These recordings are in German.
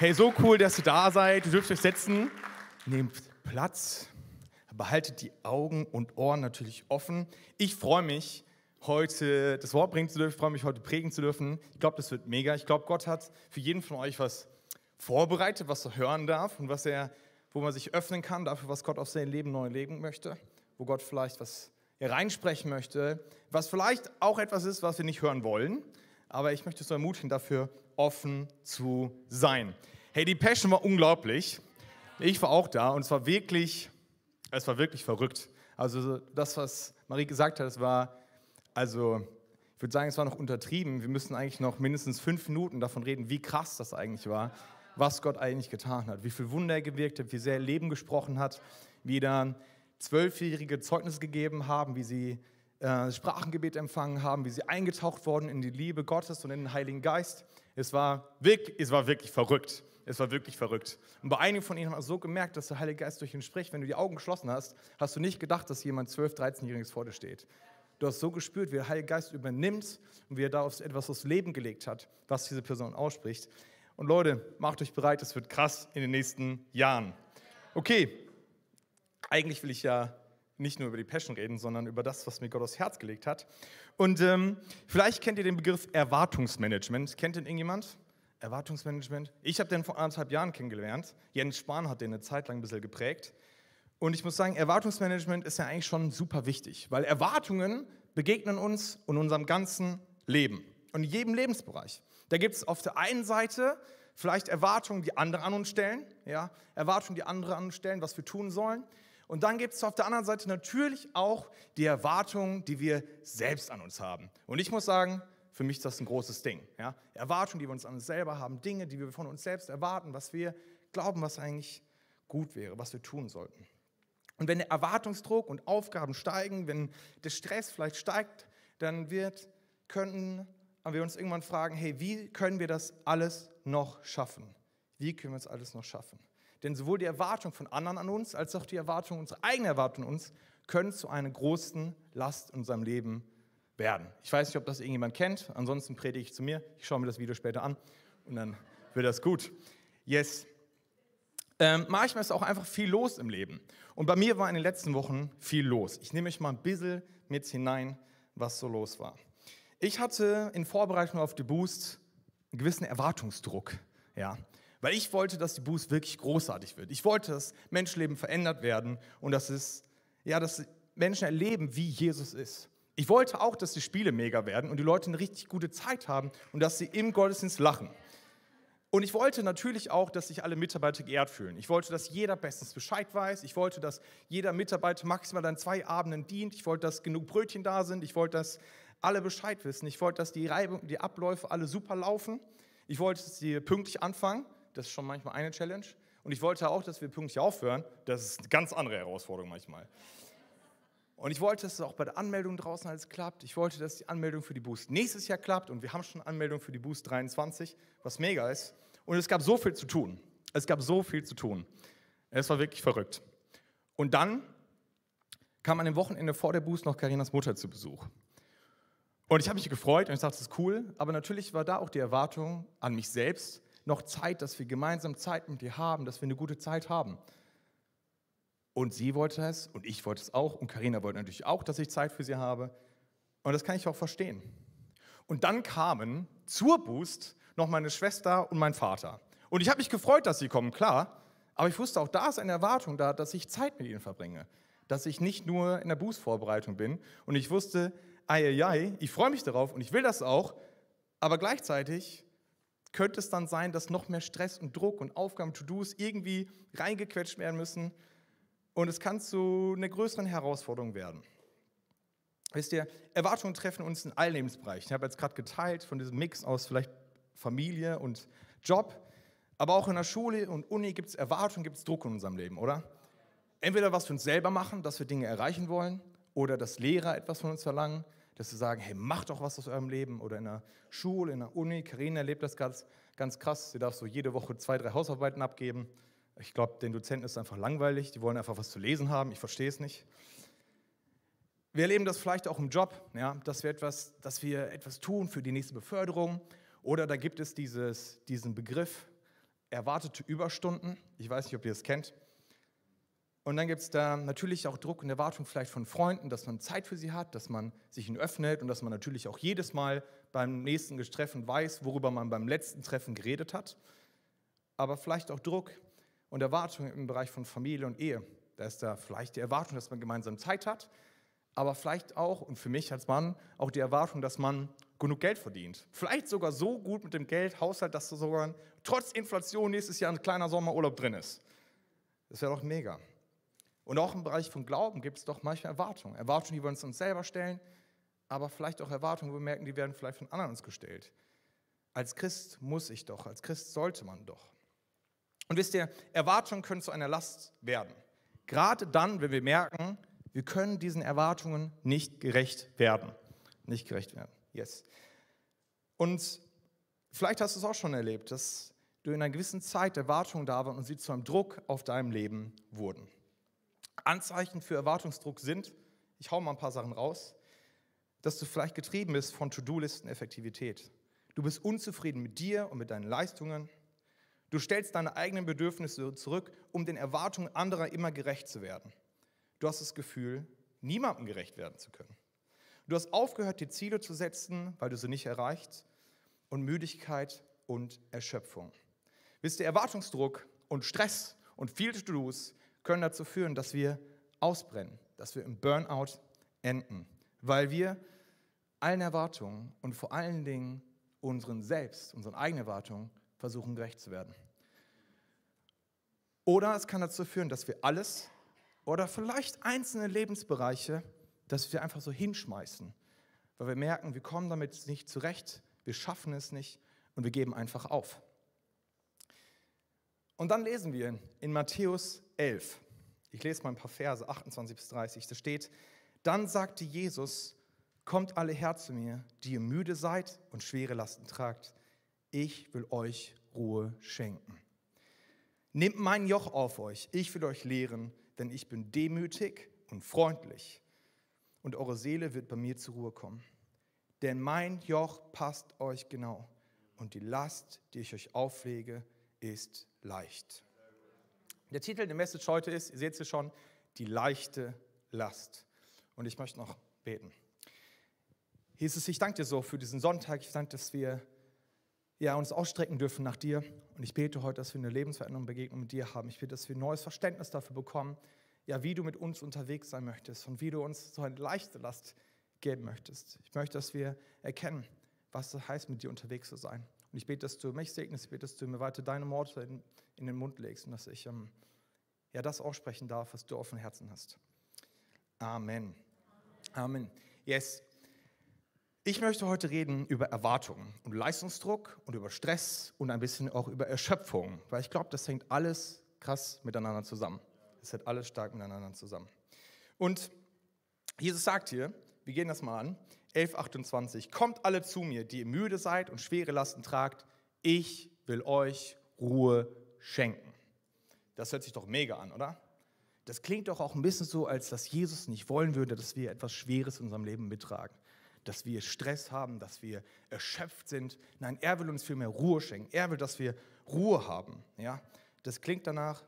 Hey, so cool, dass ihr da seid. Ihr dürft euch setzen. Nehmt Platz. Behaltet die Augen und Ohren natürlich offen. Ich freue mich, heute das Wort bringen zu dürfen. Ich freue mich, heute predigen zu dürfen. Ich glaube, das wird mega. Ich glaube, Gott hat für jeden von euch was vorbereitet, was er hören darf und was er, wo man sich öffnen kann dafür, was Gott auf sein Leben neu legen möchte. Wo Gott vielleicht was reinsprechen möchte, was vielleicht auch etwas ist, was wir nicht hören wollen. Aber ich möchte so ermutigen, dafür offen zu sein. Hey, die Passion war unglaublich. Ich war auch da und es war wirklich, es war wirklich verrückt. Also das, was Marie gesagt hat, es war, also ich würde sagen, es war noch untertrieben. Wir müssen eigentlich noch mindestens fünf Minuten davon reden, wie krass das eigentlich war, was Gott eigentlich getan hat, wie viel Wunder er gewirkt hat, wie sehr er Leben gesprochen hat, wie dann Zwölfjährige Zeugnisse gegeben haben, wie sie äh, Sprachengebet empfangen haben, wie sie eingetaucht wurden in die Liebe Gottes und in den Heiligen Geist. Es war wirklich, es war wirklich verrückt. Es war wirklich verrückt. Und bei einigen von ihnen haben wir so gemerkt, dass der Heilige Geist durch ihn spricht. Wenn du die Augen geschlossen hast, hast du nicht gedacht, dass jemand 12-, 13-Jähriges vor dir steht. Du hast so gespürt, wie der Heilige Geist übernimmt und wie er da etwas aufs Leben gelegt hat, was diese Person ausspricht. Und Leute, macht euch bereit, es wird krass in den nächsten Jahren. Okay, eigentlich will ich ja nicht nur über die Passion reden, sondern über das, was mir Gott aufs Herz gelegt hat. Und ähm, vielleicht kennt ihr den Begriff Erwartungsmanagement. Kennt den irgendjemand? Erwartungsmanagement. Ich habe den vor anderthalb Jahren kennengelernt. Jens Spahn hat den eine Zeit lang ein bisschen geprägt. Und ich muss sagen, Erwartungsmanagement ist ja eigentlich schon super wichtig, weil Erwartungen begegnen uns in unserem ganzen Leben und in jedem Lebensbereich. Da gibt es auf der einen Seite vielleicht Erwartungen, die andere an uns stellen, ja, Erwartungen, die andere an uns stellen, was wir tun sollen. Und dann gibt es auf der anderen Seite natürlich auch die Erwartungen, die wir selbst an uns haben. Und ich muss sagen, für mich ist das ein großes Ding. Ja? Erwartungen, die wir uns an uns selber haben, Dinge, die wir von uns selbst erwarten, was wir glauben, was eigentlich gut wäre, was wir tun sollten. Und wenn der Erwartungsdruck und Aufgaben steigen, wenn der Stress vielleicht steigt, dann wird, können wir uns irgendwann fragen, hey, wie können wir das alles noch schaffen? Wie können wir das alles noch schaffen? Denn sowohl die Erwartung von anderen an uns, als auch die Erwartung, unsere eigene Erwartung an uns, können zu einer großen Last in unserem Leben werden. Ich weiß nicht, ob das irgendjemand kennt, ansonsten predige ich zu mir. Ich schaue mir das Video später an und dann wird das gut. Yes. Ähm, manchmal ist auch einfach viel los im Leben. Und bei mir war in den letzten Wochen viel los. Ich nehme euch mal ein bisschen mit hinein, was so los war. Ich hatte in Vorbereitung auf die Boost einen gewissen Erwartungsdruck. Ja. Weil ich wollte, dass die Boost wirklich großartig wird. Ich wollte, dass Menschenleben verändert werden und dass, es, ja, dass Menschen erleben, wie Jesus ist. Ich wollte auch, dass die Spiele mega werden und die Leute eine richtig gute Zeit haben und dass sie im Gottesdienst lachen. Und ich wollte natürlich auch, dass sich alle Mitarbeiter geehrt fühlen. Ich wollte, dass jeder bestens Bescheid weiß. Ich wollte, dass jeder Mitarbeiter maximal an zwei Abenden dient. Ich wollte, dass genug Brötchen da sind. Ich wollte, dass alle Bescheid wissen. Ich wollte, dass die, Reibung, die Abläufe alle super laufen. Ich wollte, dass sie pünktlich anfangen. Das ist schon manchmal eine Challenge. Und ich wollte auch, dass wir pünktlich aufhören. Das ist eine ganz andere Herausforderung manchmal. Und ich wollte, dass es auch bei der Anmeldung draußen alles klappt. Ich wollte, dass die Anmeldung für die Boost nächstes Jahr klappt. Und wir haben schon Anmeldung für die Boost 23, was mega ist. Und es gab so viel zu tun. Es gab so viel zu tun. Es war wirklich verrückt. Und dann kam an dem Wochenende vor der Boost noch Karinas Mutter zu Besuch. Und ich habe mich gefreut und ich dachte, das ist cool. Aber natürlich war da auch die Erwartung an mich selbst, noch Zeit, dass wir gemeinsam Zeit mit dir haben, dass wir eine gute Zeit haben. Und sie wollte es und ich wollte es auch und Karina wollte natürlich auch, dass ich Zeit für sie habe. Und das kann ich auch verstehen. Und dann kamen zur Boost noch meine Schwester und mein Vater. Und ich habe mich gefreut, dass sie kommen, klar. Aber ich wusste auch, da ist eine Erwartung da, dass ich Zeit mit ihnen verbringe. Dass ich nicht nur in der Boost-Vorbereitung bin. Und ich wusste, ei, ei, ei, ich freue mich darauf und ich will das auch. Aber gleichzeitig könnte es dann sein, dass noch mehr Stress und Druck und Aufgaben, To-Dos irgendwie reingequetscht werden müssen. Und es kann zu einer größeren Herausforderung werden. Wisst ihr, Erwartungen treffen uns in allen Lebensbereichen. Ich habe jetzt gerade geteilt von diesem Mix aus vielleicht Familie und Job, aber auch in der Schule und Uni gibt es Erwartungen, gibt es Druck in unserem Leben, oder? Entweder was wir uns selber machen, dass wir Dinge erreichen wollen, oder dass Lehrer etwas von uns verlangen, dass sie sagen, hey, macht doch was aus eurem Leben. Oder in der Schule, in der Uni. Karina erlebt das ganz, ganz krass. Sie darf so jede Woche zwei, drei Hausarbeiten abgeben. Ich glaube, den Dozenten ist einfach langweilig. Die wollen einfach was zu lesen haben. Ich verstehe es nicht. Wir erleben das vielleicht auch im Job, ja, dass, wir etwas, dass wir etwas tun für die nächste Beförderung. Oder da gibt es dieses, diesen Begriff erwartete Überstunden. Ich weiß nicht, ob ihr das kennt. Und dann gibt es da natürlich auch Druck und Erwartung vielleicht von Freunden, dass man Zeit für sie hat, dass man sich ihnen öffnet und dass man natürlich auch jedes Mal beim nächsten Treffen weiß, worüber man beim letzten Treffen geredet hat. Aber vielleicht auch Druck und Erwartung im Bereich von Familie und Ehe. Da ist da vielleicht die Erwartung, dass man gemeinsam Zeit hat, aber vielleicht auch, und für mich als Mann, auch die Erwartung, dass man genug Geld verdient. Vielleicht sogar so gut mit dem Geldhaushalt, dass sogar trotz Inflation nächstes Jahr ein kleiner Sommerurlaub drin ist. Das wäre doch mega. Und auch im Bereich von Glauben gibt es doch manchmal Erwartungen. Erwartungen, die wir uns uns selber stellen, aber vielleicht auch Erwartungen, wo wir merken, die werden vielleicht von anderen uns gestellt. Als Christ muss ich doch, als Christ sollte man doch. Und wisst ihr, Erwartungen können zu einer Last werden. Gerade dann, wenn wir merken, wir können diesen Erwartungen nicht gerecht werden. Nicht gerecht werden. Yes. Und vielleicht hast du es auch schon erlebt, dass du in einer gewissen Zeit Erwartungen da waren und sie zu einem Druck auf deinem Leben wurden. Anzeichen für Erwartungsdruck sind, ich hau mal ein paar Sachen raus, dass du vielleicht getrieben bist von To-Do-Listen-Effektivität. Du bist unzufrieden mit dir und mit deinen Leistungen. Du stellst deine eigenen Bedürfnisse zurück, um den Erwartungen anderer immer gerecht zu werden. Du hast das Gefühl, niemandem gerecht werden zu können. Du hast aufgehört, dir Ziele zu setzen, weil du sie nicht erreicht. Und Müdigkeit und Erschöpfung. Wisst ihr, Erwartungsdruck und Stress und viele To-Dos können dazu führen, dass wir ausbrennen, dass wir im Burnout enden, weil wir allen Erwartungen und vor allen Dingen unseren Selbst, unseren eigenen Erwartungen versuchen gerecht zu werden. Oder es kann dazu führen, dass wir alles oder vielleicht einzelne Lebensbereiche, dass wir einfach so hinschmeißen, weil wir merken, wir kommen damit nicht zurecht, wir schaffen es nicht und wir geben einfach auf. Und dann lesen wir in Matthäus 11. Ich lese mal ein paar Verse, 28 bis 30. Da steht, dann sagte Jesus, kommt alle her zu mir, die ihr müde seid und schwere Lasten tragt. Ich will euch Ruhe schenken. Nehmt mein Joch auf euch, ich will euch lehren, denn ich bin demütig und freundlich und eure Seele wird bei mir zur Ruhe kommen. Denn mein Joch passt euch genau und die Last, die ich euch auflege, ist leicht. Der Titel der Message heute ist, ihr seht es schon, die leichte Last. Und ich möchte noch beten. Jesus, ich danke dir so für diesen Sonntag. Ich danke, dass wir ja, uns ausstrecken dürfen nach dir. Und ich bete heute, dass wir eine Lebensveränderung, Begegnung mit dir haben. Ich bete, dass wir ein neues Verständnis dafür bekommen, ja, wie du mit uns unterwegs sein möchtest und wie du uns so eine leichte Last geben möchtest. Ich möchte, dass wir erkennen, was es heißt, mit dir unterwegs zu sein. Und ich bete, dass du mich segnest, ich bete, dass du mir weiter deine Worte in den Mund legst und dass ich ähm, ja, das aussprechen darf, was du auf dem Herzen hast. Amen. Amen. Yes. Ich möchte heute reden über Erwartungen und Leistungsdruck und über Stress und ein bisschen auch über Erschöpfung, weil ich glaube, das hängt alles krass miteinander zusammen. Es hängt alles stark miteinander zusammen. Und Jesus sagt hier, wir gehen das mal an, 11.28, kommt alle zu mir, die ihr müde seid und schwere Lasten tragt, ich will euch Ruhe schenken. Das hört sich doch mega an, oder? Das klingt doch auch ein bisschen so, als dass Jesus nicht wollen würde, dass wir etwas Schweres in unserem Leben mittragen. Dass wir Stress haben, dass wir erschöpft sind. Nein, er will uns vielmehr Ruhe schenken. Er will, dass wir Ruhe haben. Ja? Das klingt danach,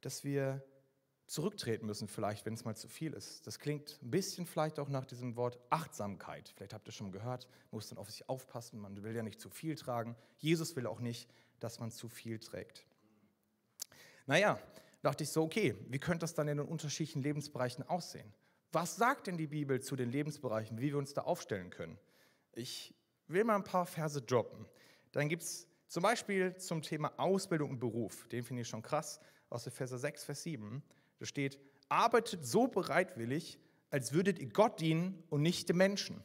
dass wir zurücktreten müssen, vielleicht, wenn es mal zu viel ist. Das klingt ein bisschen vielleicht auch nach diesem Wort Achtsamkeit. Vielleicht habt ihr schon gehört, man muss dann auf sich aufpassen, man will ja nicht zu viel tragen. Jesus will auch nicht, dass man zu viel trägt. Naja, dachte ich so, okay, wie könnte das dann in den unterschiedlichen Lebensbereichen aussehen? Was sagt denn die Bibel zu den Lebensbereichen, wie wir uns da aufstellen können? Ich will mal ein paar Verse droppen. Dann gibt es zum Beispiel zum Thema Ausbildung und Beruf, den finde ich schon krass, aus Epheser 6, Vers 7. Da steht, arbeitet so bereitwillig, als würdet ihr Gott dienen und nicht dem Menschen.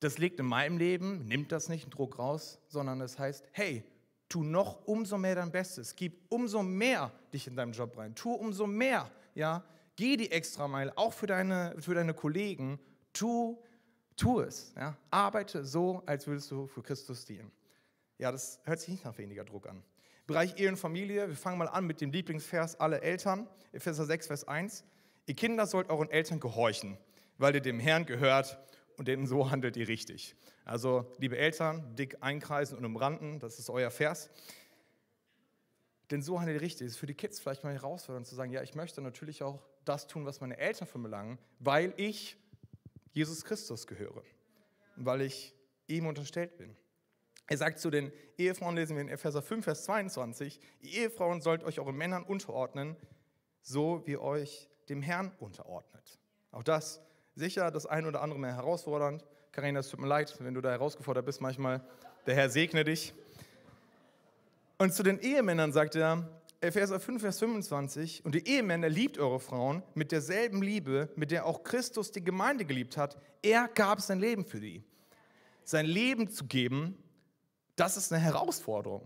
Das liegt in meinem Leben, nimmt das nicht einen Druck raus, sondern es das heißt, hey, tu noch umso mehr dein Bestes, gib umso mehr dich in deinem Job rein, tu umso mehr, ja, geh die extra Meile, auch für deine, für deine Kollegen, tu, tu es, ja, arbeite so, als würdest du für Christus dienen. Ja, das hört sich nicht nach weniger Druck an. Bereich Ehe und Familie, wir fangen mal an mit dem Lieblingsvers aller Eltern, Epheser 6, Vers 1. Ihr Kinder sollt euren Eltern gehorchen, weil ihr dem Herrn gehört und denn so handelt ihr richtig. Also, liebe Eltern, dick einkreisen und umranden, das ist euer Vers. Denn so handelt ihr richtig. Es ist für die Kids vielleicht mal herausfordernd zu sagen, ja, ich möchte natürlich auch das tun, was meine Eltern von mir verlangen, weil ich Jesus Christus gehöre, weil ich ihm unterstellt bin. Er sagt zu den Ehefrauen, lesen wir in Epheser 5, Vers 22, ihr Ehefrauen sollt euch euren Männern unterordnen, so wie euch dem Herrn unterordnet. Auch das sicher das ein oder andere mehr herausfordernd. Karina, es tut mir leid, wenn du da herausgefordert bist manchmal. Der Herr segne dich. Und zu den Ehemännern sagt er, Epheser 5, Vers 25, und die Ehemänner liebt eure Frauen mit derselben Liebe, mit der auch Christus die Gemeinde geliebt hat. Er gab sein Leben für die. Sein Leben zu geben, das ist eine Herausforderung.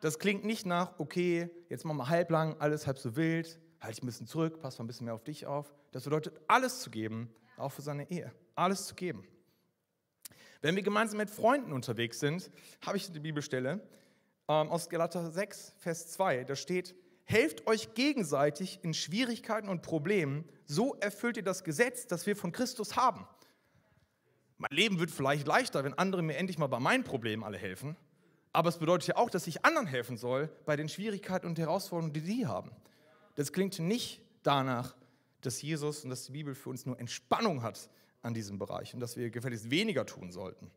Das klingt nicht nach, okay, jetzt machen wir halblang, alles halb so wild, halte ich ein bisschen zurück, pass mal ein bisschen mehr auf dich auf. Das bedeutet, alles zu geben, auch für seine Ehe. Alles zu geben. Wenn wir gemeinsam mit Freunden unterwegs sind, habe ich die Bibelstelle ähm, aus Galater 6, Vers 2. Da steht, helft euch gegenseitig in Schwierigkeiten und Problemen, so erfüllt ihr das Gesetz, das wir von Christus haben. Mein Leben wird vielleicht leichter, wenn andere mir endlich mal bei meinen Problemen alle helfen. Aber es bedeutet ja auch, dass ich anderen helfen soll bei den Schwierigkeiten und Herausforderungen, die sie haben. Das klingt nicht danach, dass Jesus und dass die Bibel für uns nur Entspannung hat an diesem Bereich und dass wir gefälligst weniger tun sollten.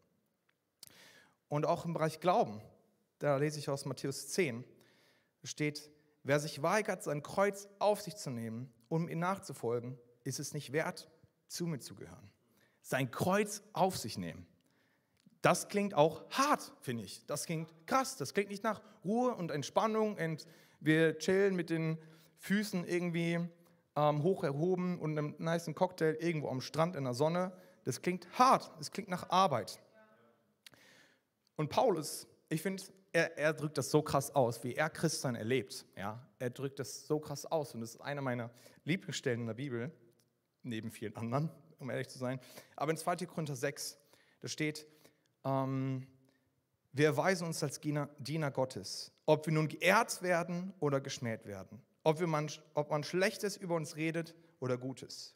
Und auch im Bereich Glauben, da lese ich aus Matthäus 10, steht, wer sich weigert, sein Kreuz auf sich zu nehmen, um ihm nachzufolgen, ist es nicht wert, zu mir zu gehören. Sein Kreuz auf sich nehmen. Das klingt auch hart, finde ich. Das klingt krass. Das klingt nicht nach Ruhe und Entspannung und wir chillen mit den Füßen irgendwie ähm, hoch erhoben und einem niceen Cocktail irgendwo am Strand in der Sonne. Das klingt hart, das klingt nach Arbeit. Und Paulus, ich finde, er, er, drückt das so krass aus, wie er Christsein erlebt. Ja? Er drückt das so krass aus und das ist einer meiner Lieblingsstellen in der Bibel, neben vielen anderen, um ehrlich zu sein. Aber in 2. Korinther 6, da steht, ähm, wir erweisen uns als Diener Gottes, ob wir nun geehrt werden oder geschmäht werden ob, wir man, ob man Schlechtes über uns redet oder Gutes.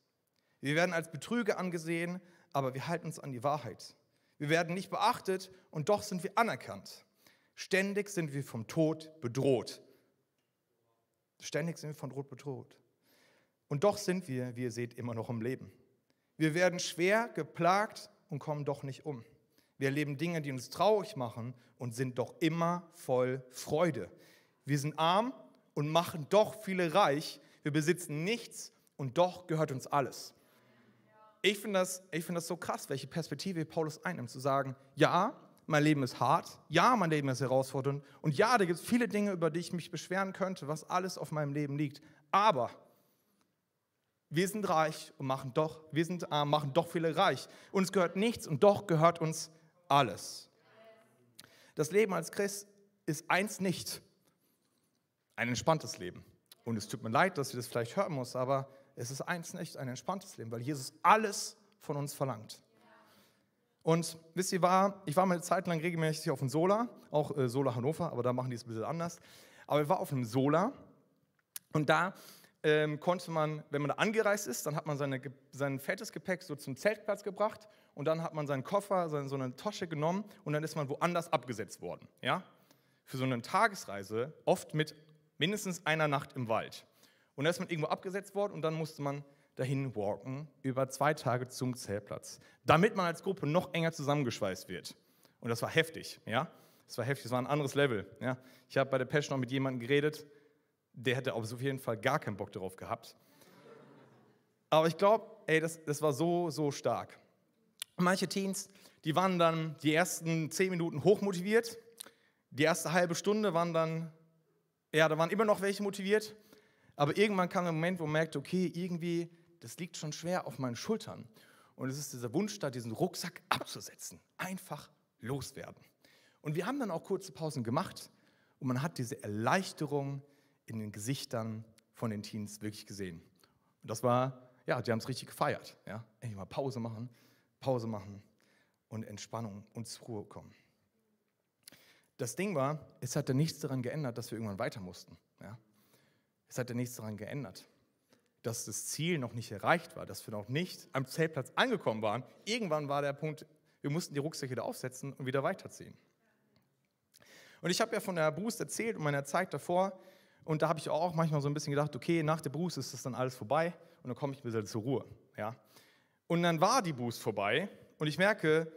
Wir werden als Betrüger angesehen, aber wir halten uns an die Wahrheit. Wir werden nicht beachtet und doch sind wir anerkannt. Ständig sind wir vom Tod bedroht. Ständig sind wir vom Tod bedroht. Und doch sind wir, wie ihr seht, immer noch im Leben. Wir werden schwer geplagt und kommen doch nicht um. Wir erleben Dinge, die uns traurig machen und sind doch immer voll Freude. Wir sind arm und machen doch viele reich. Wir besitzen nichts und doch gehört uns alles. Ich finde das, find das so krass, welche Perspektive Paulus einnimmt, zu sagen, ja, mein Leben ist hart, ja, mein Leben ist herausfordernd und ja, da gibt es viele Dinge, über die ich mich beschweren könnte, was alles auf meinem Leben liegt. Aber wir sind reich und machen doch, wir sind arm, machen doch viele reich. Uns gehört nichts und doch gehört uns alles. Das Leben als Christ ist eins nicht ein entspanntes Leben. Und es tut mir leid, dass ich das vielleicht hören muss, aber es ist eins nicht ein entspanntes Leben, weil Jesus alles von uns verlangt. Und wisst ihr, war, ich war mal eine Zeit lang regelmäßig auf dem Sola, auch äh, Sola Hannover, aber da machen die es ein bisschen anders. Aber ich war auf einem Sola und da ähm, konnte man, wenn man da angereist ist, dann hat man seine, sein fettes Gepäck so zum Zeltplatz gebracht und dann hat man seinen Koffer, seine, so eine Tasche genommen und dann ist man woanders abgesetzt worden. Ja? Für so eine Tagesreise, oft mit mindestens einer Nacht im Wald. Und da ist man irgendwo abgesetzt worden und dann musste man dahin walken, über zwei Tage zum Zeltplatz, damit man als Gruppe noch enger zusammengeschweißt wird. Und das war heftig, ja. Das war heftig, das war ein anderes Level. Ja? Ich habe bei der Pesch noch mit jemandem geredet, der hätte auf jeden Fall gar keinen Bock darauf gehabt. Aber ich glaube, ey, das, das war so, so stark. Manche Teens, die waren dann die ersten zehn Minuten hochmotiviert, die erste halbe Stunde waren dann ja, da waren immer noch welche motiviert, aber irgendwann kam der Moment, wo man merkte, okay, irgendwie, das liegt schon schwer auf meinen Schultern. Und es ist dieser Wunsch da, diesen Rucksack abzusetzen, einfach loswerden. Und wir haben dann auch kurze Pausen gemacht und man hat diese Erleichterung in den Gesichtern von den Teens wirklich gesehen. Und das war, ja, die haben es richtig gefeiert. Ja? Endlich mal Pause machen, Pause machen und Entspannung und zur Ruhe kommen. Das Ding war, es hat ja nichts daran geändert, dass wir irgendwann weiter mussten. Ja? Es hat ja nichts daran geändert. dass das Ziel noch nicht erreicht war, dass wir noch nicht am Zeltplatz angekommen waren. Irgendwann war der Punkt, wir mussten die Rucksäcke wieder aufsetzen und wieder weiterziehen. Und ich habe ja von der Boost erzählt und meiner Zeit davor. Und da habe ich auch manchmal so ein bisschen gedacht, okay, nach der Boost ist das dann alles vorbei und dann komme ich ein bisschen zur Ruhe. Ja? Und dann war die Boost vorbei und ich merke,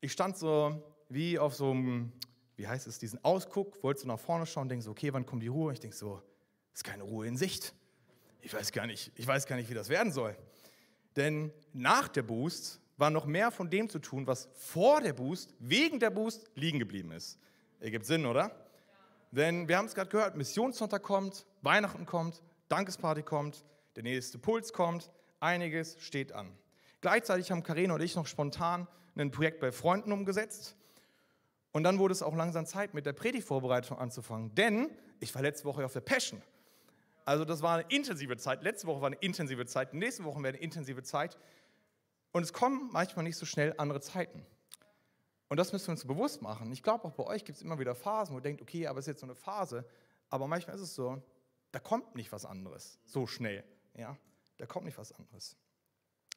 ich stand so wie auf so einem, wie heißt es, diesen Ausguck, wollte so nach vorne schauen, denke so, okay, wann kommt die Ruhe? Ich denke so, ist keine Ruhe in Sicht. Ich weiß gar nicht, ich weiß gar nicht, wie das werden soll. Denn nach der Boost war noch mehr von dem zu tun, was vor der Boost, wegen der Boost liegen geblieben ist. Ergibt Sinn, oder? Ja. Denn wir haben es gerade gehört, Missionssonntag kommt, Weihnachten kommt, Dankesparty kommt, der nächste Puls kommt, einiges steht an. Gleichzeitig haben Karina und ich noch spontan ein Projekt bei Freunden umgesetzt. Und dann wurde es auch langsam Zeit, mit der Predigtvorbereitung anzufangen. Denn ich war letzte Woche auf der Passion. Also das war eine intensive Zeit. Letzte Woche war eine intensive Zeit. Nächste Woche wäre eine intensive Zeit. Und es kommen manchmal nicht so schnell andere Zeiten. Und das müssen wir uns bewusst machen. Ich glaube, auch bei euch gibt es immer wieder Phasen, wo ihr denkt, okay, aber es ist jetzt so eine Phase. Aber manchmal ist es so, da kommt nicht was anderes so schnell. Ja? Da kommt nicht was anderes.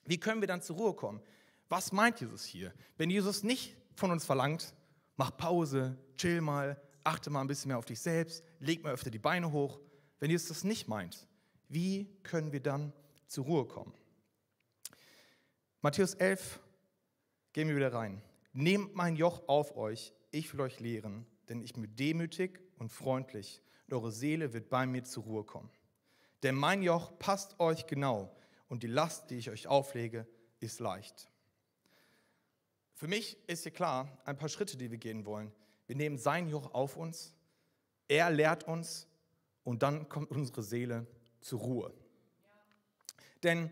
Wie können wir dann zur Ruhe kommen? Was meint Jesus hier? Wenn Jesus nicht von uns verlangt, mach Pause, chill mal, achte mal ein bisschen mehr auf dich selbst, leg mal öfter die Beine hoch, wenn Jesus das nicht meint, wie können wir dann zur Ruhe kommen? Matthäus 11, gehen wir wieder rein. Nehmt mein Joch auf euch, ich will euch lehren, denn ich bin demütig und freundlich und eure Seele wird bei mir zur Ruhe kommen. Denn mein Joch passt euch genau und die Last, die ich euch auflege, ist leicht. Für mich ist hier klar, ein paar Schritte, die wir gehen wollen. Wir nehmen sein Joch auf uns, er lehrt uns und dann kommt unsere Seele zur Ruhe. Denn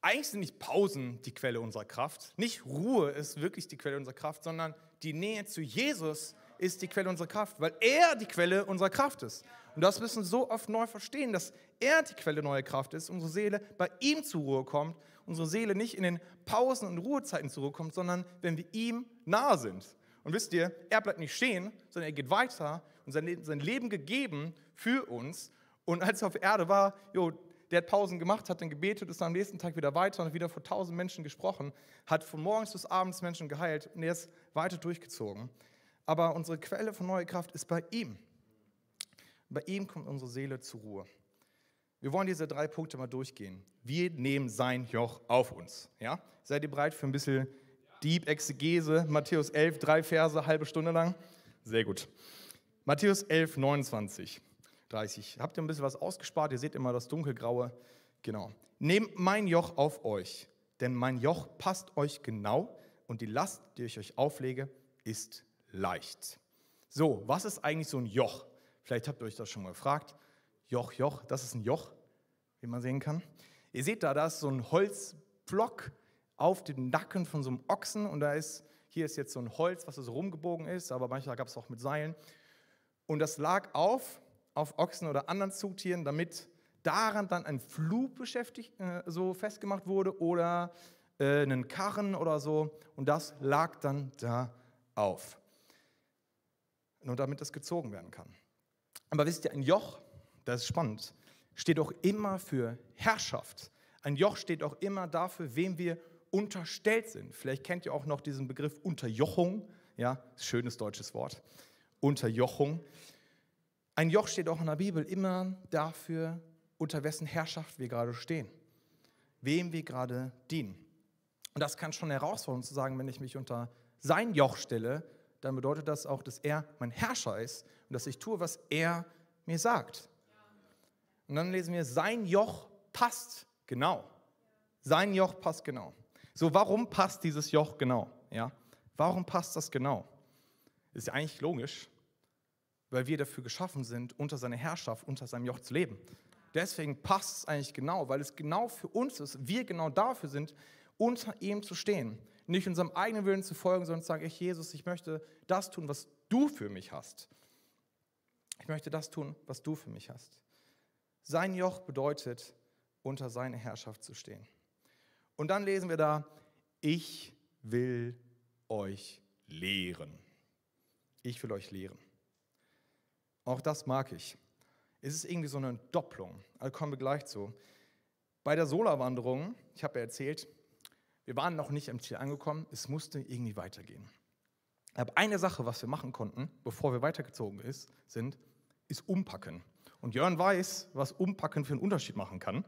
eigentlich sind nicht Pausen die Quelle unserer Kraft, nicht Ruhe ist wirklich die Quelle unserer Kraft, sondern die Nähe zu Jesus ist die Quelle unserer Kraft, weil er die Quelle unserer Kraft ist. Und das müssen wir so oft neu verstehen, dass er die Quelle neuer Kraft ist, unsere Seele bei ihm zur Ruhe kommt, unsere Seele nicht in den Pausen und Ruhezeiten zur Ruhe kommt, sondern wenn wir ihm nahe sind. Und wisst ihr, er bleibt nicht stehen, sondern er geht weiter und sein Leben, sein Leben gegeben für uns. Und als er auf Erde war, jo, der hat Pausen gemacht, hat dann gebetet, ist am nächsten Tag wieder weiter und hat wieder vor tausend Menschen gesprochen, hat von morgens bis abends Menschen geheilt und er ist weiter durchgezogen. Aber unsere Quelle von neuer Kraft ist bei ihm. Bei ihm kommt unsere Seele zur Ruhe. Wir wollen diese drei Punkte mal durchgehen. Wir nehmen sein Joch auf uns. Ja? Seid ihr bereit für ein bisschen Deep Exegese? Matthäus 11, drei Verse, halbe Stunde lang? Sehr gut. Matthäus 11, 29. 30. Habt ihr ein bisschen was ausgespart? Ihr seht immer das dunkelgraue. Genau. Nehmt mein Joch auf euch, denn mein Joch passt euch genau und die Last, die ich euch auflege, ist leicht. So, was ist eigentlich so ein Joch? Vielleicht habt ihr euch das schon mal gefragt. Joch, Joch, das ist ein Joch, wie man sehen kann. Ihr seht da, da ist so ein Holzblock auf dem Nacken von so einem Ochsen und da ist, hier ist jetzt so ein Holz, was so rumgebogen ist, aber manchmal gab es auch mit Seilen. Und das lag auf auf Ochsen oder anderen Zugtieren, damit daran dann ein Flug beschäftigt, äh, so festgemacht wurde oder äh, einen Karren oder so. Und das lag dann da auf. Nur damit es gezogen werden kann. Aber wisst ihr, ein Joch, das ist spannend, steht auch immer für Herrschaft. Ein Joch steht auch immer dafür, wem wir unterstellt sind. Vielleicht kennt ihr auch noch diesen Begriff Unterjochung. Ja, schönes deutsches Wort. Unterjochung. Ein Joch steht auch in der Bibel immer dafür, unter wessen Herrschaft wir gerade stehen, wem wir gerade dienen. Und das kann schon herausfordern zu sagen, wenn ich mich unter sein Joch stelle, dann bedeutet das auch, dass er mein Herrscher ist und dass ich tue, was er mir sagt. Und dann lesen wir, sein Joch passt genau. Sein Joch passt genau. So, warum passt dieses Joch genau? Ja? Warum passt das genau? Ist ja eigentlich logisch weil wir dafür geschaffen sind, unter seiner Herrschaft, unter seinem Joch zu leben. Deswegen passt es eigentlich genau, weil es genau für uns ist, wir genau dafür sind, unter ihm zu stehen. Nicht unserem eigenen Willen zu folgen, sondern zu sagen, ich Jesus, ich möchte das tun, was du für mich hast. Ich möchte das tun, was du für mich hast. Sein Joch bedeutet, unter seine Herrschaft zu stehen. Und dann lesen wir da, ich will euch lehren. Ich will euch lehren. Auch das mag ich. Es ist irgendwie so eine Doppelung. Da kommen wir gleich zu. Bei der Solarwanderung, ich habe ja erzählt, wir waren noch nicht am Ziel angekommen, es musste irgendwie weitergehen. Aber eine Sache, was wir machen konnten, bevor wir weitergezogen ist, sind, ist umpacken. Und Jörn weiß, was Umpacken für einen Unterschied machen kann,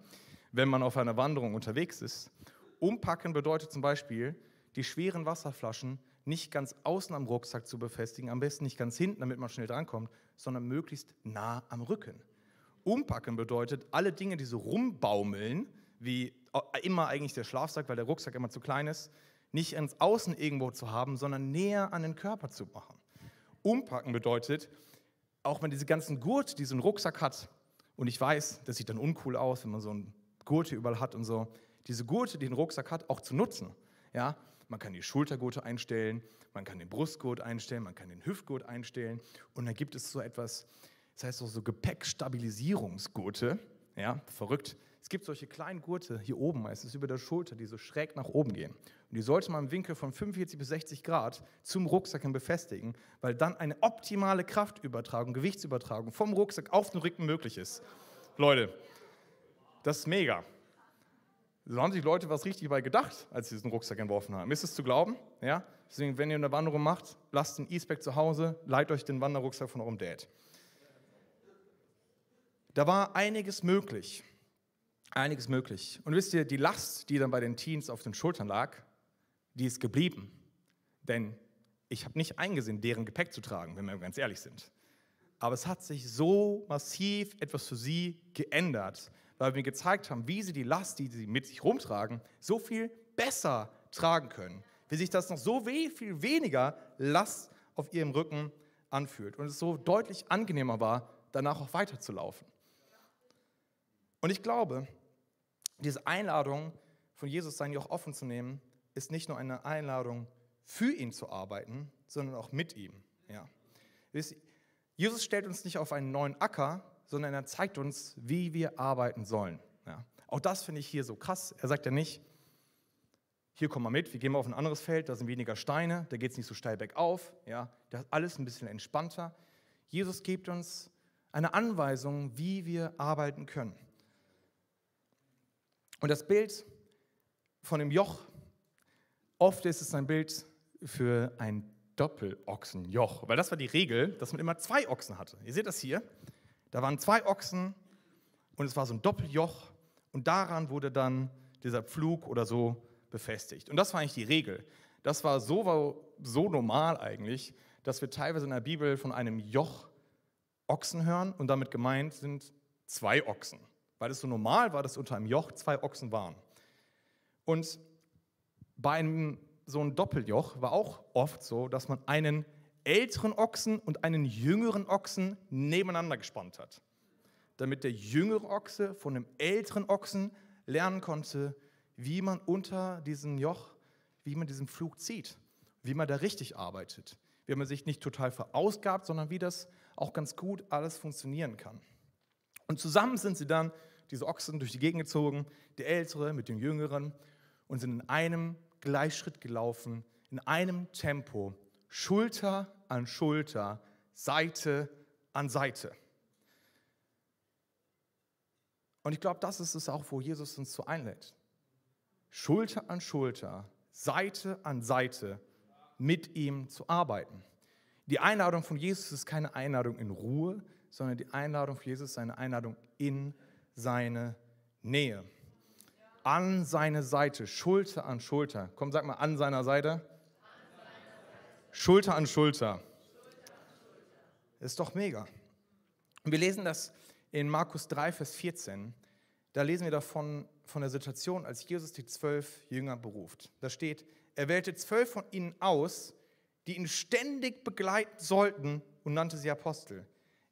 wenn man auf einer Wanderung unterwegs ist. Umpacken bedeutet zum Beispiel, die schweren Wasserflaschen nicht ganz außen am Rucksack zu befestigen, am besten nicht ganz hinten, damit man schnell drankommt, sondern möglichst nah am Rücken. Umpacken bedeutet, alle Dinge, die so rumbaumeln, wie immer eigentlich der Schlafsack, weil der Rucksack immer zu klein ist, nicht ins Außen irgendwo zu haben, sondern näher an den Körper zu machen. Umpacken bedeutet, auch wenn diese ganzen Gurt, die so einen Rucksack hat, und ich weiß, das sieht dann uncool aus, wenn man so einen Gurte überall hat und so, diese Gurte, die den Rucksack hat, auch zu nutzen. Ja, man kann die Schultergurte einstellen, man kann den Brustgurt einstellen, man kann den Hüftgurt einstellen und dann gibt es so etwas, das heißt so Gepäckstabilisierungsgurte. Ja, verrückt. Es gibt solche kleinen Gurte hier oben, meistens über der Schulter, die so schräg nach oben gehen. Und die sollte man im Winkel von 45 bis 60 Grad zum Rucksack hin befestigen, weil dann eine optimale Kraftübertragung, Gewichtsübertragung vom Rucksack auf den Rücken möglich ist. Leute, das ist mega. So haben sich Leute was richtig bei gedacht, als sie diesen Rucksack entworfen haben. Ist es zu glauben? Ja? Deswegen, wenn ihr eine Wanderung macht, lasst den E-Spec zu Hause, leiht euch den Wanderrucksack von eurem Dad. Da war einiges möglich. Einiges möglich. Und wisst ihr, die Last, die dann bei den Teens auf den Schultern lag, die ist geblieben. Denn ich habe nicht eingesehen, deren Gepäck zu tragen, wenn wir ganz ehrlich sind. Aber es hat sich so massiv etwas für sie geändert, weil wir gezeigt haben, wie sie die Last, die sie mit sich rumtragen, so viel besser tragen können. Wie sich das noch so viel weniger Last auf ihrem Rücken anfühlt. Und es so deutlich angenehmer war, danach auch weiterzulaufen. Und ich glaube, diese Einladung von Jesus, sein Joch offen zu nehmen, ist nicht nur eine Einladung, für ihn zu arbeiten, sondern auch mit ihm. Ja. Jesus stellt uns nicht auf einen neuen Acker, sondern er zeigt uns, wie wir arbeiten sollen. Ja. Auch das finde ich hier so krass. Er sagt ja nicht, hier komm mal mit, wir gehen mal auf ein anderes Feld, da sind weniger Steine, da geht es nicht so steil bergauf, ja, da ist alles ein bisschen entspannter. Jesus gibt uns eine Anweisung, wie wir arbeiten können. Und das Bild von dem Joch, oft ist es ein Bild für ein Doppelochsenjoch, weil das war die Regel, dass man immer zwei Ochsen hatte. Ihr seht das hier, da waren zwei Ochsen und es war so ein Doppeljoch und daran wurde dann dieser Pflug oder so befestigt. Und das war eigentlich die Regel. Das war so, so normal eigentlich, dass wir teilweise in der Bibel von einem Joch Ochsen hören und damit gemeint sind zwei Ochsen, weil es so normal war, dass unter einem Joch zwei Ochsen waren. Und bei einem so einem Doppeljoch war auch oft so, dass man einen älteren Ochsen und einen jüngeren Ochsen nebeneinander gespannt hat, damit der jüngere Ochse von dem älteren Ochsen lernen konnte, wie man unter diesem Joch, wie man diesen Flug zieht, wie man da richtig arbeitet, wie man sich nicht total verausgabt, sondern wie das auch ganz gut alles funktionieren kann. Und zusammen sind sie dann, diese Ochsen, durch die Gegend gezogen, der Ältere mit dem Jüngeren, und sind in einem Gleichschritt gelaufen, in einem Tempo Schulter an Schulter, Seite an Seite. Und ich glaube, das ist es auch, wo Jesus uns so einlädt. Schulter an Schulter, Seite an Seite mit ihm zu arbeiten. Die Einladung von Jesus ist keine Einladung in Ruhe, sondern die Einladung von Jesus ist eine Einladung in seine Nähe. An seine Seite, Schulter an Schulter. Komm, sag mal, an seiner Seite. Schulter an Schulter. Das ist doch mega. Und wir lesen das in Markus 3, Vers 14. Da lesen wir davon, von der Situation, als Jesus die zwölf Jünger beruft. Da steht, er wählte zwölf von ihnen aus, die ihn ständig begleiten sollten und nannte sie Apostel.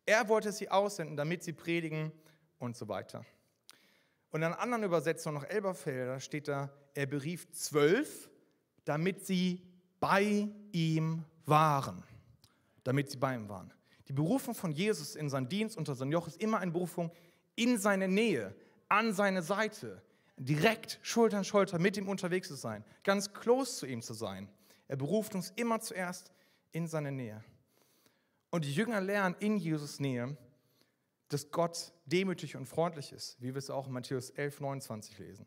Er wollte sie aussenden, damit sie predigen und so weiter. Und in einer anderen Übersetzung, noch Elberfelder, steht da, er berief zwölf, damit sie bei ihm waren. Damit sie bei ihm waren. Die Berufung von Jesus in seinen Dienst unter sein Joch ist immer eine Berufung in seine Nähe, an seine Seite, direkt Schulter an Schulter mit ihm unterwegs zu sein, ganz close zu ihm zu sein. Er beruft uns immer zuerst in seine Nähe. Und die Jünger lernen in Jesus Nähe dass Gott demütig und freundlich ist, wie wir es auch in Matthäus 11, 29 lesen.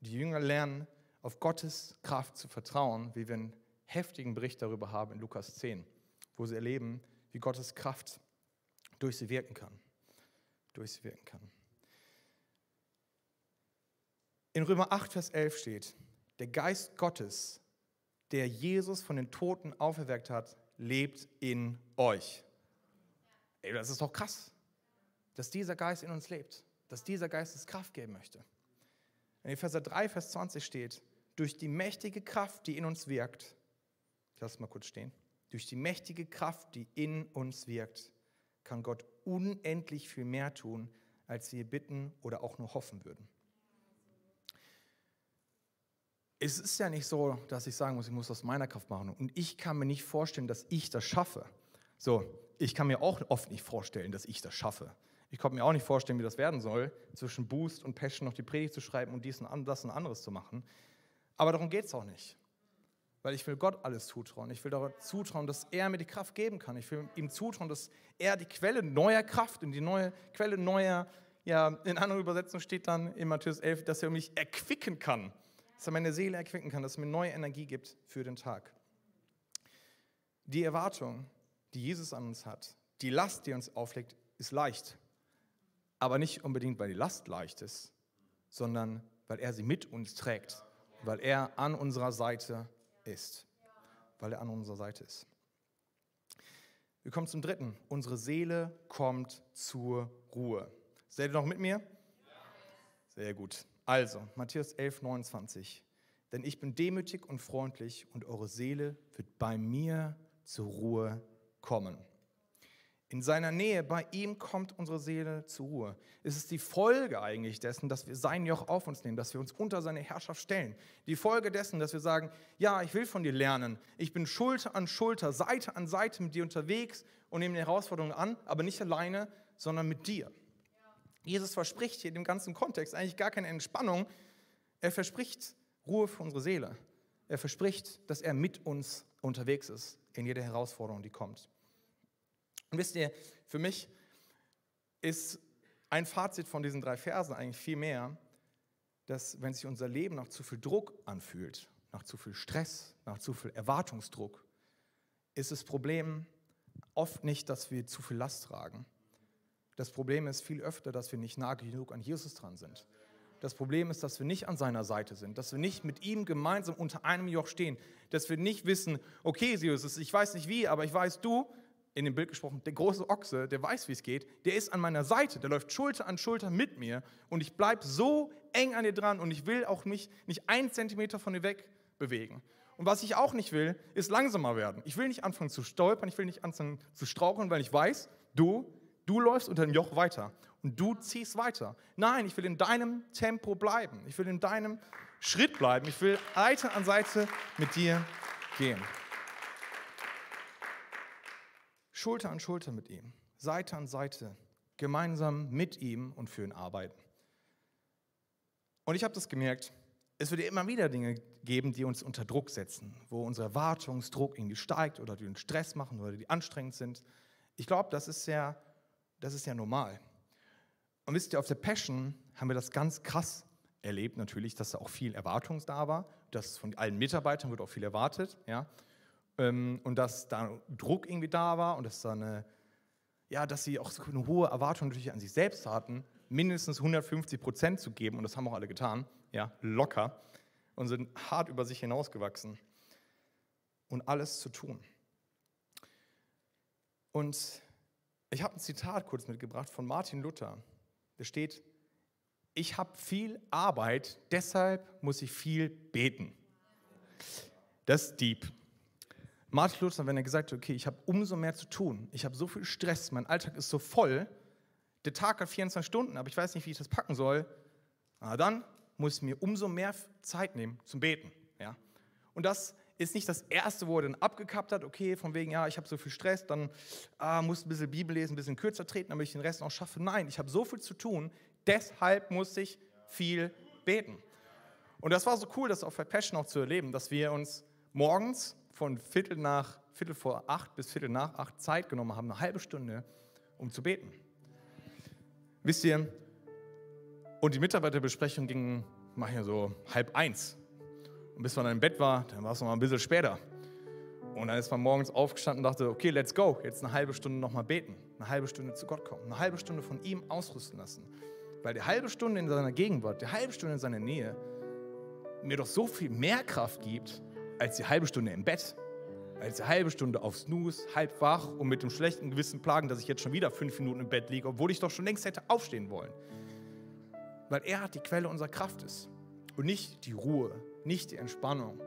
Und die Jünger lernen, auf Gottes Kraft zu vertrauen, wie wir einen heftigen Bericht darüber haben in Lukas 10, wo sie erleben, wie Gottes Kraft durch sie wirken kann. Durch sie wirken kann. In Römer 8, Vers 11 steht, der Geist Gottes, der Jesus von den Toten auferweckt hat, lebt in euch. Ey, das ist doch krass, dass dieser Geist in uns lebt, dass dieser Geist es Kraft geben möchte. In Epheser 3, Vers 20 steht, durch die mächtige Kraft, die in uns wirkt, ich lasse es mal kurz stehen, durch die mächtige Kraft, die in uns wirkt, kann Gott unendlich viel mehr tun, als wir bitten oder auch nur hoffen würden. Es ist ja nicht so, dass ich sagen muss, ich muss aus meiner Kraft machen. Und ich kann mir nicht vorstellen, dass ich das schaffe. So, ich kann mir auch oft nicht vorstellen, dass ich das schaffe. Ich konnte mir auch nicht vorstellen, wie das werden soll, zwischen Boost und Passion noch die Predigt zu schreiben und dies und das und anderes zu machen. Aber darum geht es auch nicht. Weil ich will Gott alles zutrauen. Ich will darauf zutrauen, dass er mir die Kraft geben kann. Ich will ihm zutrauen, dass er die Quelle neuer Kraft und die neue Quelle neuer, ja, in anderen Übersetzungen steht dann in Matthäus 11, dass er mich erquicken kann. Dass er meine Seele erquicken kann, dass er mir neue Energie gibt für den Tag. Die Erwartung, die Jesus an uns hat, die Last, die er uns auflegt, ist leicht. Aber nicht unbedingt, weil die Last leicht ist, sondern weil er sie mit uns trägt, weil er an unserer Seite ist weil er an unserer Seite ist. Wir kommen zum dritten. Unsere Seele kommt zur Ruhe. Seid ihr noch mit mir? Sehr gut. Also, Matthäus 11, 29. Denn ich bin demütig und freundlich und eure Seele wird bei mir zur Ruhe kommen. In seiner Nähe, bei ihm kommt unsere Seele zur Ruhe. Es ist die Folge eigentlich dessen, dass wir sein Joch auf uns nehmen, dass wir uns unter seine Herrschaft stellen. Die Folge dessen, dass wir sagen, ja, ich will von dir lernen. Ich bin Schulter an Schulter, Seite an Seite mit dir unterwegs und nehme die Herausforderungen an, aber nicht alleine, sondern mit dir. Jesus verspricht hier in dem ganzen Kontext eigentlich gar keine Entspannung. Er verspricht Ruhe für unsere Seele. Er verspricht, dass er mit uns unterwegs ist in jeder Herausforderung, die kommt. Und wisst ihr, für mich ist ein Fazit von diesen drei Versen eigentlich viel mehr, dass wenn sich unser Leben nach zu viel Druck anfühlt, nach zu viel Stress, nach zu viel Erwartungsdruck, ist das Problem oft nicht, dass wir zu viel Last tragen. Das Problem ist viel öfter, dass wir nicht nah genug an Jesus dran sind. Das Problem ist, dass wir nicht an seiner Seite sind, dass wir nicht mit ihm gemeinsam unter einem Joch stehen, dass wir nicht wissen, okay, Jesus, ich weiß nicht wie, aber ich weiß, du in dem Bild gesprochen, der große Ochse, der weiß, wie es geht, der ist an meiner Seite, der läuft Schulter an Schulter mit mir und ich bleibe so eng an dir dran und ich will auch mich nicht einen Zentimeter von dir weg bewegen. Und was ich auch nicht will, ist langsamer werden. Ich will nicht anfangen zu stolpern, ich will nicht anfangen zu straucheln, weil ich weiß, du, du läufst unter dem Joch weiter und du ziehst weiter. Nein, ich will in deinem Tempo bleiben. Ich will in deinem Schritt bleiben. Ich will Seite an Seite mit dir gehen. Schulter an Schulter mit ihm, Seite an Seite, gemeinsam mit ihm und für ihn arbeiten. Und ich habe das gemerkt, es wird immer wieder Dinge geben, die uns unter Druck setzen, wo unser Erwartungsdruck irgendwie steigt oder die uns Stress machen oder die anstrengend sind. Ich glaube, das ist ja, das ist ja normal. Und wisst ihr, auf der Passion haben wir das ganz krass erlebt, natürlich, dass da auch viel Erwartung da war, dass von allen Mitarbeitern wird auch viel erwartet, ja und dass da Druck irgendwie da war und dass da eine, ja, dass sie auch so eine hohe Erwartung natürlich an sich selbst hatten, mindestens 150 Prozent zu geben und das haben auch alle getan, ja, locker und sind hart über sich hinausgewachsen und alles zu tun. Und ich habe ein Zitat kurz mitgebracht von Martin Luther. Da steht, ich habe viel Arbeit, deshalb muss ich viel beten. Das ist deep. Martin Luther, wenn er gesagt hat, okay, ich habe umso mehr zu tun, ich habe so viel Stress, mein Alltag ist so voll, der Tag hat 24 Stunden, aber ich weiß nicht, wie ich das packen soll, na dann muss ich mir umso mehr Zeit nehmen zum Beten. Ja? Und das ist nicht das Erste, wo er dann abgekappt hat, okay, von wegen, ja, ich habe so viel Stress, dann ah, muss ein bisschen Bibel lesen, ein bisschen kürzer treten, damit ich den Rest noch schaffe. Nein, ich habe so viel zu tun, deshalb muss ich viel beten. Und das war so cool, das auf Passion auch zu erleben, dass wir uns morgens von Viertel nach Viertel vor acht bis Viertel nach acht Zeit genommen haben, eine halbe Stunde, um zu beten. Wisst ihr, und die Mitarbeiterbesprechung ging manchmal so halb eins. Und bis man dann im Bett war, dann war es noch mal ein bisschen später. Und dann ist man morgens aufgestanden und dachte, okay, let's go, jetzt eine halbe Stunde nochmal beten, eine halbe Stunde zu Gott kommen, eine halbe Stunde von ihm ausrüsten lassen. Weil die halbe Stunde in seiner Gegenwart, die halbe Stunde in seiner Nähe mir doch so viel mehr Kraft gibt, als die halbe Stunde im Bett. Als die halbe Stunde auf Snooze, halb wach und mit dem schlechten Gewissen plagen, dass ich jetzt schon wieder fünf Minuten im Bett liege, obwohl ich doch schon längst hätte aufstehen wollen. Weil er die Quelle unserer Kraft ist. Und nicht die Ruhe, nicht die Entspannung.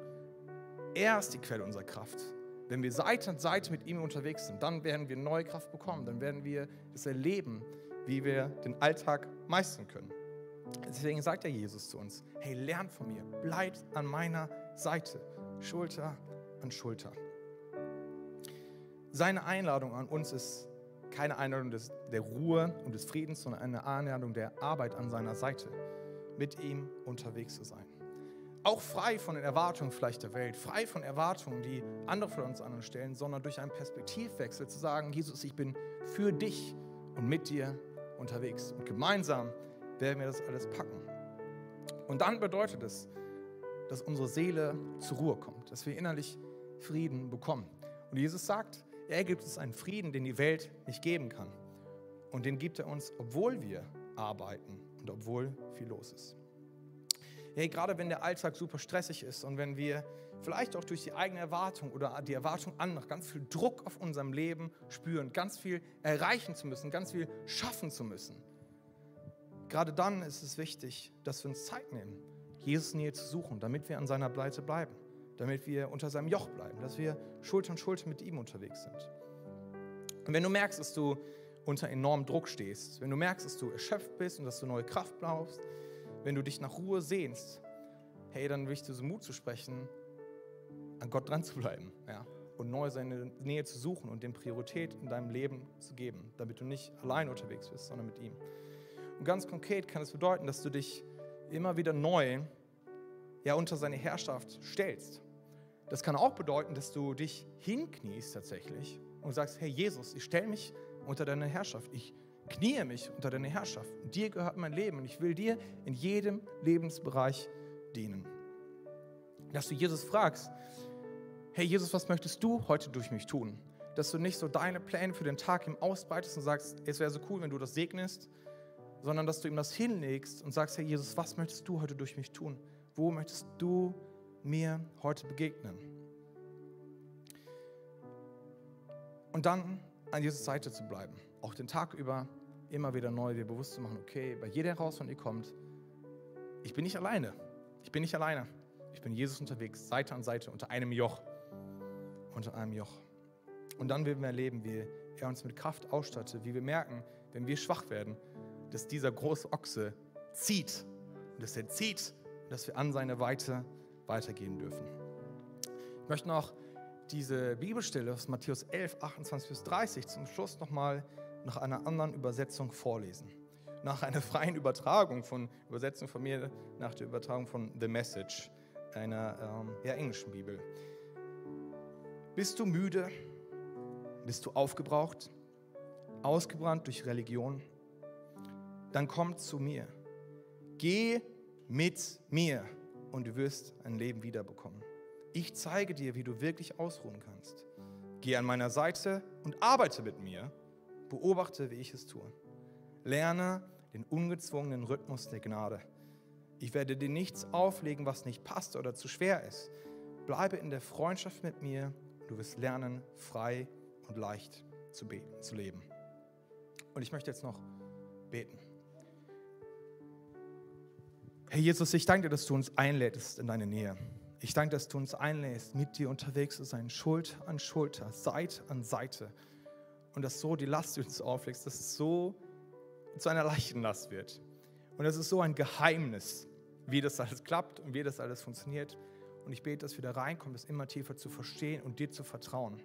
Er ist die Quelle unserer Kraft. Wenn wir Seite an Seite mit ihm unterwegs sind, dann werden wir neue Kraft bekommen. Dann werden wir es erleben, wie wir den Alltag meistern können. Deswegen sagt ja Jesus zu uns, hey, lernt von mir, bleibt an meiner Seite, Schulter an Schulter. Seine Einladung an uns ist keine Einladung des, der Ruhe und des Friedens, sondern eine Einladung der Arbeit an seiner Seite, mit ihm unterwegs zu sein. Auch frei von den Erwartungen vielleicht der Welt, frei von Erwartungen, die andere von uns anstellen, sondern durch einen Perspektivwechsel zu sagen, Jesus, ich bin für dich und mit dir unterwegs. Und gemeinsam werden wir das alles packen. Und dann bedeutet es, dass unsere Seele zur Ruhe kommt, dass wir innerlich Frieden bekommen. Und Jesus sagt, er gibt uns einen Frieden, den die Welt nicht geben kann. Und den gibt er uns, obwohl wir arbeiten und obwohl viel los ist. Hey, gerade wenn der Alltag super stressig ist und wenn wir vielleicht auch durch die eigene Erwartung oder die Erwartung anderer ganz viel Druck auf unserem Leben spüren, ganz viel erreichen zu müssen, ganz viel schaffen zu müssen. Gerade dann ist es wichtig, dass wir uns Zeit nehmen, Jesus Nähe zu suchen, damit wir an seiner Pleite bleiben damit wir unter seinem Joch bleiben, dass wir Schulter an Schulter mit ihm unterwegs sind. Und wenn du merkst, dass du unter enormem Druck stehst, wenn du merkst, dass du erschöpft bist und dass du neue Kraft brauchst, wenn du dich nach Ruhe sehnst, hey, dann will ich dir so Mut zu sprechen, an Gott dran zu bleiben ja? und neu seine Nähe zu suchen und dem Priorität in deinem Leben zu geben, damit du nicht allein unterwegs bist, sondern mit ihm. Und ganz konkret kann es bedeuten, dass du dich immer wieder neu ja, unter seine Herrschaft stellst. Das kann auch bedeuten, dass du dich hinkniest tatsächlich und sagst, hey Jesus, ich stelle mich unter deine Herrschaft. Ich kniee mich unter deine Herrschaft. Dir gehört mein Leben und ich will dir in jedem Lebensbereich dienen. Dass du Jesus fragst, hey Jesus, was möchtest du heute durch mich tun? Dass du nicht so deine Pläne für den Tag ihm ausbreitest und sagst, es wäre so cool, wenn du das segnest, sondern dass du ihm das hinlegst und sagst, hey Jesus, was möchtest du heute durch mich tun? Wo möchtest du mir heute begegnen? Und dann an dieser Seite zu bleiben, auch den Tag über immer wieder neu dir bewusst zu machen, okay, bei jeder Herausforderung, die kommt, ich bin nicht alleine. Ich bin nicht alleine. Ich bin Jesus unterwegs, Seite an Seite, unter einem Joch. Unter einem Joch. Und dann werden wir erleben, wie er uns mit Kraft ausstattet, wie wir merken, wenn wir schwach werden, dass dieser große Ochse zieht. Und dass er zieht dass wir an seine Weite weitergehen dürfen. Ich möchte noch diese Bibelstelle aus Matthäus 11, 28 bis 30 zum Schluss nochmal nach einer anderen Übersetzung vorlesen. Nach einer freien Übertragung von Übersetzung von mir, nach der Übertragung von The Message, einer ähm, ja, englischen Bibel. Bist du müde? Bist du aufgebraucht? Ausgebrannt durch Religion? Dann komm zu mir. Geh mit mir und du wirst ein Leben wiederbekommen. Ich zeige dir, wie du wirklich ausruhen kannst. Geh an meiner Seite und arbeite mit mir. Beobachte, wie ich es tue. Lerne den ungezwungenen Rhythmus der Gnade. Ich werde dir nichts auflegen, was nicht passt oder zu schwer ist. Bleibe in der Freundschaft mit mir du wirst lernen, frei und leicht zu, beten, zu leben. Und ich möchte jetzt noch beten. Herr Jesus, ich danke dir, dass du uns einlädst in deine Nähe. Ich danke, dass du uns einlädst, mit dir unterwegs zu sein, Schulter an Schulter, Seite an Seite. Und dass so die Last, die du uns auflegst, dass es so zu einer leichten Last wird. Und das ist so ein Geheimnis, wie das alles klappt und wie das alles funktioniert. Und ich bete, dass wir da reinkommen, das immer tiefer zu verstehen und dir zu vertrauen.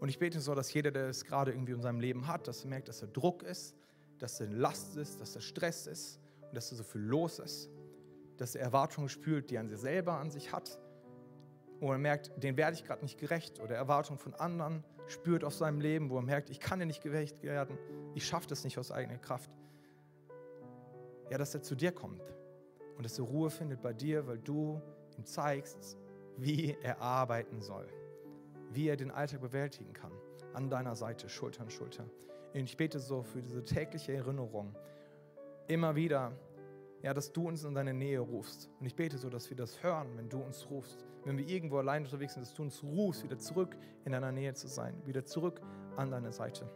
Und ich bete so, dass jeder, der es gerade irgendwie in seinem Leben hat, dass er merkt, dass er Druck ist, dass er Last ist, dass er Stress ist, und dass da so viel los ist, dass er Erwartungen spürt, die er an sich selber an sich hat. Wo er merkt, den werde ich gerade nicht gerecht. Oder Erwartungen von anderen spürt auf seinem Leben, wo er merkt, ich kann dir nicht gerecht werden, ich schaffe das nicht aus eigener Kraft. Ja, dass er zu dir kommt und dass er Ruhe findet bei dir, weil du ihm zeigst, wie er arbeiten soll, wie er den Alltag bewältigen kann, an deiner Seite, Schulter an Schulter. Und ich bete so für diese tägliche Erinnerung, immer wieder, ja, dass du uns in deine Nähe rufst. Und ich bete so, dass wir das hören, wenn du uns rufst. Wenn wir irgendwo allein unterwegs sind, dass du uns rufst, wieder zurück in deiner Nähe zu sein, wieder zurück an deine Seite.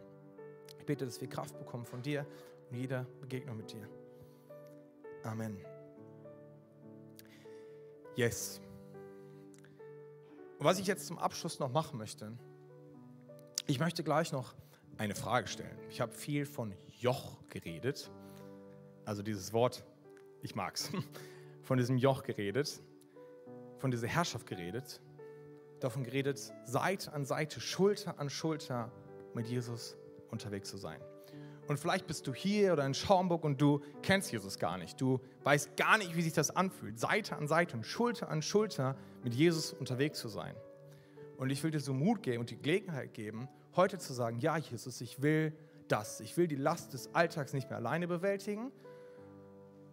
Ich bete, dass wir Kraft bekommen von dir und jeder Begegnung mit dir. Amen. Yes. Und was ich jetzt zum Abschluss noch machen möchte, ich möchte gleich noch eine Frage stellen. Ich habe viel von Joch geredet, also dieses Wort, ich mag's, von diesem Joch geredet, von dieser Herrschaft geredet, davon geredet, Seite an Seite, Schulter an Schulter mit Jesus unterwegs zu sein. Und vielleicht bist du hier oder in Schaumburg und du kennst Jesus gar nicht. Du weißt gar nicht, wie sich das anfühlt, Seite an Seite und Schulter an Schulter mit Jesus unterwegs zu sein. Und ich will dir so Mut geben und die Gelegenheit geben, heute zu sagen, ja Jesus, ich will das. Ich will die Last des Alltags nicht mehr alleine bewältigen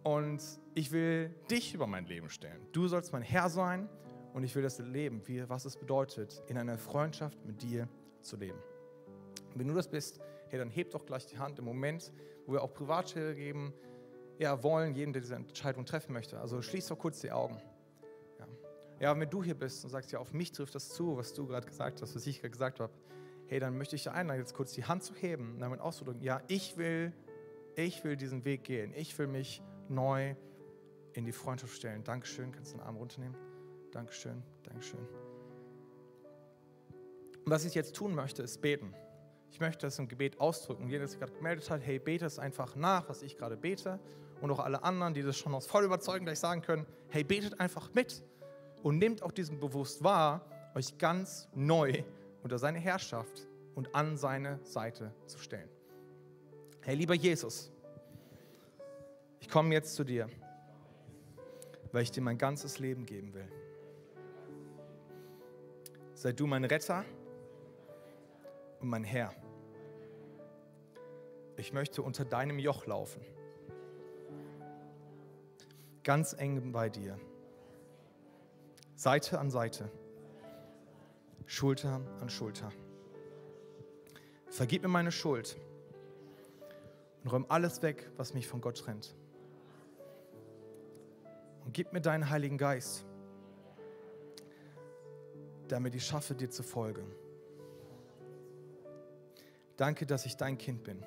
und ich will dich über mein Leben stellen. Du sollst mein Herr sein und ich will das leben, wie, was es bedeutet, in einer Freundschaft mit dir zu leben. Und wenn du das bist, hey, dann heb doch gleich die Hand im Moment, wo wir auch Privatschilder geben, ja, wollen, jeden, der diese Entscheidung treffen möchte. Also schließ doch kurz die Augen. Ja, wenn du hier bist und sagst, ja, auf mich trifft das zu, was du gerade gesagt hast, was ich gerade gesagt habe, hey, dann möchte ich dir einladen, jetzt kurz die Hand zu heben und damit auszudrücken, ja, ich will, ich will diesen Weg gehen. Ich will mich neu in die Freundschaft stellen. Dankeschön, kannst du den Arm runternehmen? Dankeschön, Dankeschön. Und was ich jetzt tun möchte, ist beten. Ich möchte das im Gebet ausdrücken. Jeder, der sich gerade gemeldet hat, hey, bete es einfach nach, was ich gerade bete. Und auch alle anderen, die das schon aus voll überzeugen gleich sagen können, hey, betet einfach mit und nehmt auch diesen bewusst wahr, euch ganz neu unter seine Herrschaft und an seine Seite zu stellen. Herr lieber Jesus, komme jetzt zu dir, weil ich dir mein ganzes Leben geben will. Sei du mein Retter und mein Herr. Ich möchte unter deinem Joch laufen, ganz eng bei dir. Seite an Seite, Schulter an Schulter. Vergib mir meine Schuld und räum alles weg, was mich von Gott trennt. Und gib mir deinen Heiligen Geist, damit ich schaffe, dir zu folgen. Danke, dass ich dein Kind bin,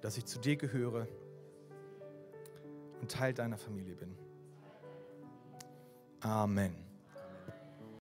dass ich zu dir gehöre und Teil deiner Familie bin. Amen.